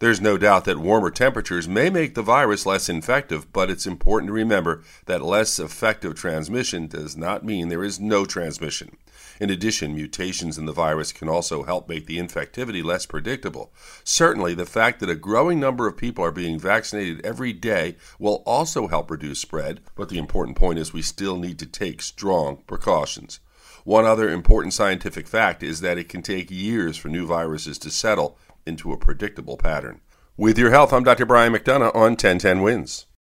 There's no doubt that warmer temperatures may make the virus less infective, but it's important to remember that less effective transmission does not mean there is no transmission. In addition, mutations in the virus can also help make the infectivity less predictable. Certainly, the fact that a growing number of people are being vaccinated every day will also help reduce spread, but the important point is we still need to take strong precautions. One other important scientific fact is that it can take years for new viruses to settle into a predictable pattern. With your health, I'm Dr. Brian McDonough on 1010 Wins.